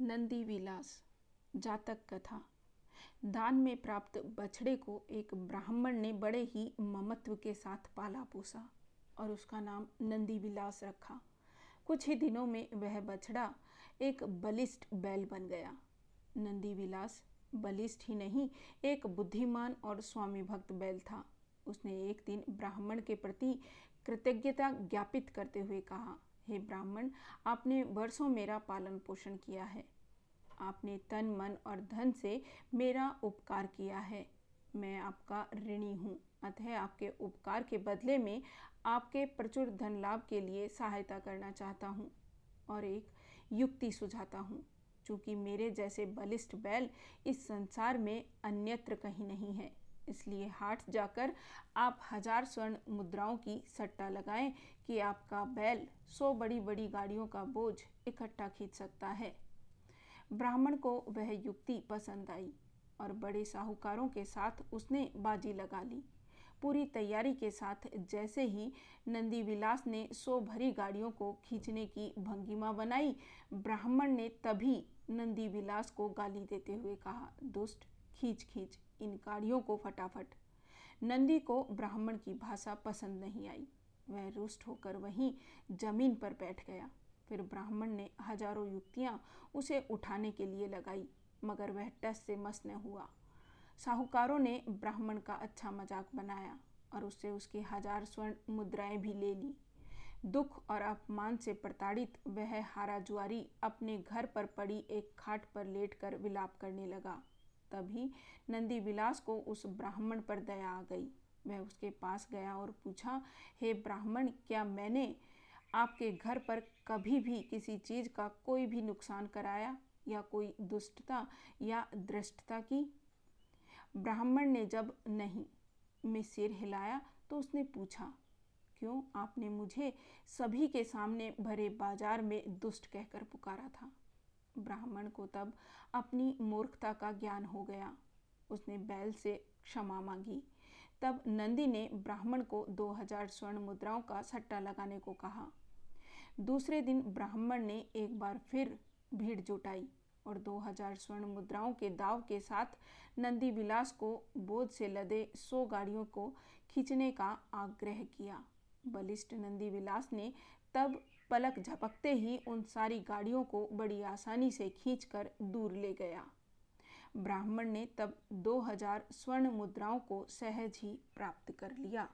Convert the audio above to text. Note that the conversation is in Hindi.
नंदी विलास जातक कथा। दान में प्राप्त बछड़े को एक ब्राह्मण ने बड़े ही ममत्व के साथ पाला पोसा और उसका नाम नंदी विलास रखा। कुछ ही दिनों में वह बछड़ा एक बलिष्ठ बैल बन गया। नंदी विलास बलिष्ठ ही नहीं, एक बुद्धिमान और स्वामी भक्त बैल था। उसने एक दिन ब्राह्मण के प्रति कृतज्ञता ज्ञापित करते हुए कहा हे ब्राह्मण, आपने वर्षों मेरा पालन पोषण किया है। आपने तन, मन और धन से मेरा उपकार किया है। मैं आपका ऋणी हूँ। अतः आपके उपकार के बदले में आपके प्रचुर धन लाभ के लिए सहायता करना चाहता हूँ और एक युक्ति सुझाता हूँ। चूँकि मेरे जैसे बलिष्ठ बैल इस संसार में अन्यत्र कहीं नहीं है। इसलिए हाट जाकर आप हज़ार स्वर्ण मुद्राओं की सट्टा लगाएँ कि आपका बैल सौ बड़ी बड़ी गाड़ियों का बोझ इकट्ठा खींच सकता है। ब्राह्मण को वह युक्ति पसंद आई और बड़े साहूकारों के साथ उसने बाजी लगा ली। पूरी तैयारी के साथ जैसे ही नंदी विलास ने सो भरी गाड़ियों को खींचने की भंगिमा बनाई, ब्राह्मण ने तभी नंदी विलास को गाली देते हुए कहा, दुष्ट खींच खींच इन गाड़ियों को फटाफट। नंदी को ब्राह्मण की भाषा पसंद नहीं आई। वह रुष्ट होकर वहीं ज़मीन पर बैठ गया। फिर ब्राह्मण ने हज़ारों युक्तियाँ उसे उठाने के लिए लगाई, मगर वह टस से मस न हुआ। साहूकारों ने ब्राह्मण का अच्छा मज़ाक बनाया और उससे उसकी हज़ार स्वर्ण मुद्राएँ भी ले ली। दुख और अपमान से प्रताड़ित वह हारा जुआरी अपने घर पर पड़ी एक खाट पर लेटकर विलाप करने लगा। तभी नंदी विलास को उस ब्राह्मण पर दया आ गई। वह उसके पास गया और पूछा, हे ब्राह्मण, क्या मैंने आपके घर पर कभी भी किसी चीज़ का कोई भी नुकसान कराया? या कोई दुष्टता या दृष्टता की? ब्राह्मण ने जब नहीं, में सिर हिलाया तो उसने पूछा, क्यों आपने मुझे सभी के सामने भरे बाज़ार में दुष्ट कहकर पुकारा था? ब्राह्मण को तब अपनी मूर्खता का ज्ञान हो गया। उसने बैल से क्षमा मांगी। तब नंदी ने ब्राह्मण को दो हज़ार स्वर्ण मुद्राओं का सट्टा लगाने को कहा। दूसरे दिन ब्राह्मण ने एक बार फिर भीड़ जुटाई और दो हज़ार स्वर्ण मुद्राओं के दाव के साथ नंदी विलास को बोझ से लदे सौ गाड़ियों को खींचने का आग्रह किया। बलिष्ठ नंदी विलास ने तब पलक झपकते ही उन सारी गाड़ियों को बड़ी आसानी से खींचकर दूर ले गया। ब्राह्मण ने तब दो हज़ार स्वर्ण मुद्राओं को सहज ही प्राप्त कर लिया।